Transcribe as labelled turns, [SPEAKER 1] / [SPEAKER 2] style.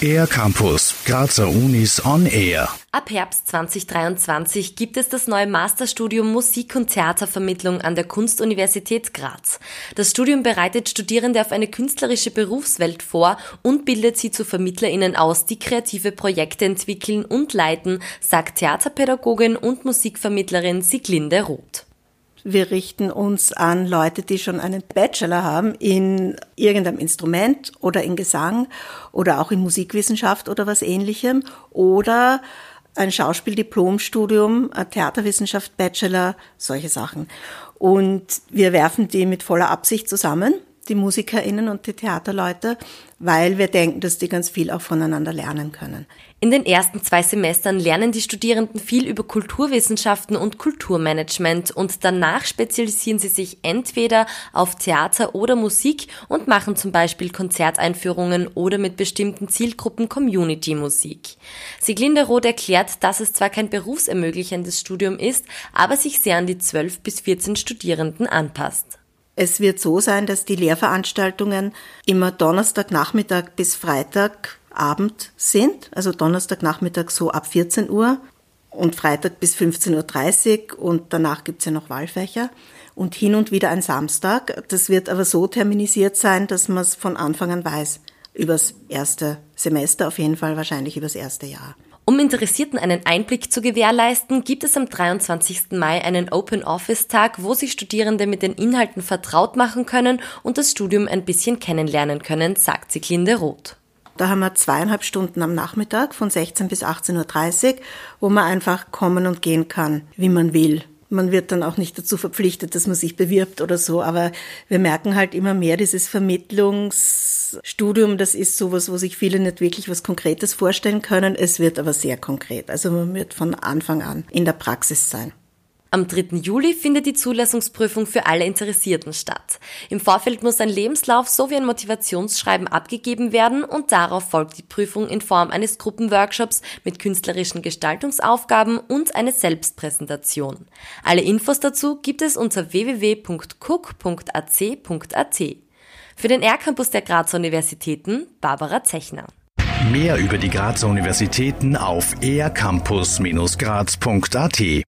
[SPEAKER 1] Air Campus, Grazer Unis on Air.
[SPEAKER 2] Ab Herbst 2023 gibt es das neue Masterstudium Musik- und Theatervermittlung an der Kunstuniversität Graz. Das Studium bereitet Studierende auf eine künstlerische Berufswelt vor und bildet sie zu VermittlerInnen aus, die kreative Projekte entwickeln und leiten, sagt Theaterpädagogin und Musikvermittlerin Siglinde Roth.
[SPEAKER 3] Wir richten uns an Leute, die schon einen Bachelor haben in irgendeinem Instrument oder in Gesang oder auch in Musikwissenschaft oder was ähnlichem oder ein Schauspieldiplomstudium, Theaterwissenschaft, Bachelor, solche Sachen. Und wir werfen die mit voller Absicht zusammen, die MusikerInnen und die Theaterleute, weil wir denken, dass die ganz viel auch voneinander lernen können.
[SPEAKER 2] In den ersten zwei Semestern lernen die Studierenden viel über Kulturwissenschaften und Kulturmanagement und danach spezialisieren sie sich entweder auf Theater oder Musik und machen zum Beispiel Konzerteinführungen oder mit bestimmten Zielgruppen Community-Musik. Sieglinde Roth erklärt, dass es zwar kein berufsermöglichendes Studium ist, aber sich sehr an die 12 bis 14 Studierenden anpasst.
[SPEAKER 3] Es wird so sein, dass die Lehrveranstaltungen immer Donnerstagnachmittag bis Freitagabend sind, also Donnerstagnachmittag so ab 14 Uhr und Freitag bis 15.30 Uhr und danach gibt's ja noch Wahlfächer und hin und wieder ein Samstag. Das wird aber so terminisiert sein, dass man es von Anfang an weiß, übers erste Semester, auf jeden Fall wahrscheinlich übers erste Jahr.
[SPEAKER 2] Um Interessierten einen Einblick zu gewährleisten, gibt es am 23. Mai einen Open Office Tag, wo sich Studierende mit den Inhalten vertraut machen können und das Studium ein bisschen kennenlernen können, sagt Siglinde Roth.
[SPEAKER 3] Da haben wir zweieinhalb Stunden am Nachmittag von 16 bis 18.30 Uhr, wo man einfach kommen und gehen kann, wie man will. Man wird dann auch nicht dazu verpflichtet, dass man sich bewirbt oder so, aber wir merken halt immer mehr, dieses Vermittlungsstudium, das ist sowas, wo sich viele nicht wirklich was Konkretes vorstellen können. Es wird aber sehr konkret. Also man wird von Anfang an in der Praxis sein.
[SPEAKER 2] Am 3. Juli findet die Zulassungsprüfung für alle Interessierten statt. Im Vorfeld muss ein Lebenslauf sowie ein Motivationsschreiben abgegeben werden und darauf folgt die Prüfung in Form eines Gruppenworkshops mit künstlerischen Gestaltungsaufgaben und eine Selbstpräsentation. Alle Infos dazu gibt es unter www.cook.ac.at. Für den R-Campus der Grazer Universitäten Barbara Zechner.
[SPEAKER 1] Mehr über die Grazer Universitäten auf ercampus-graz.at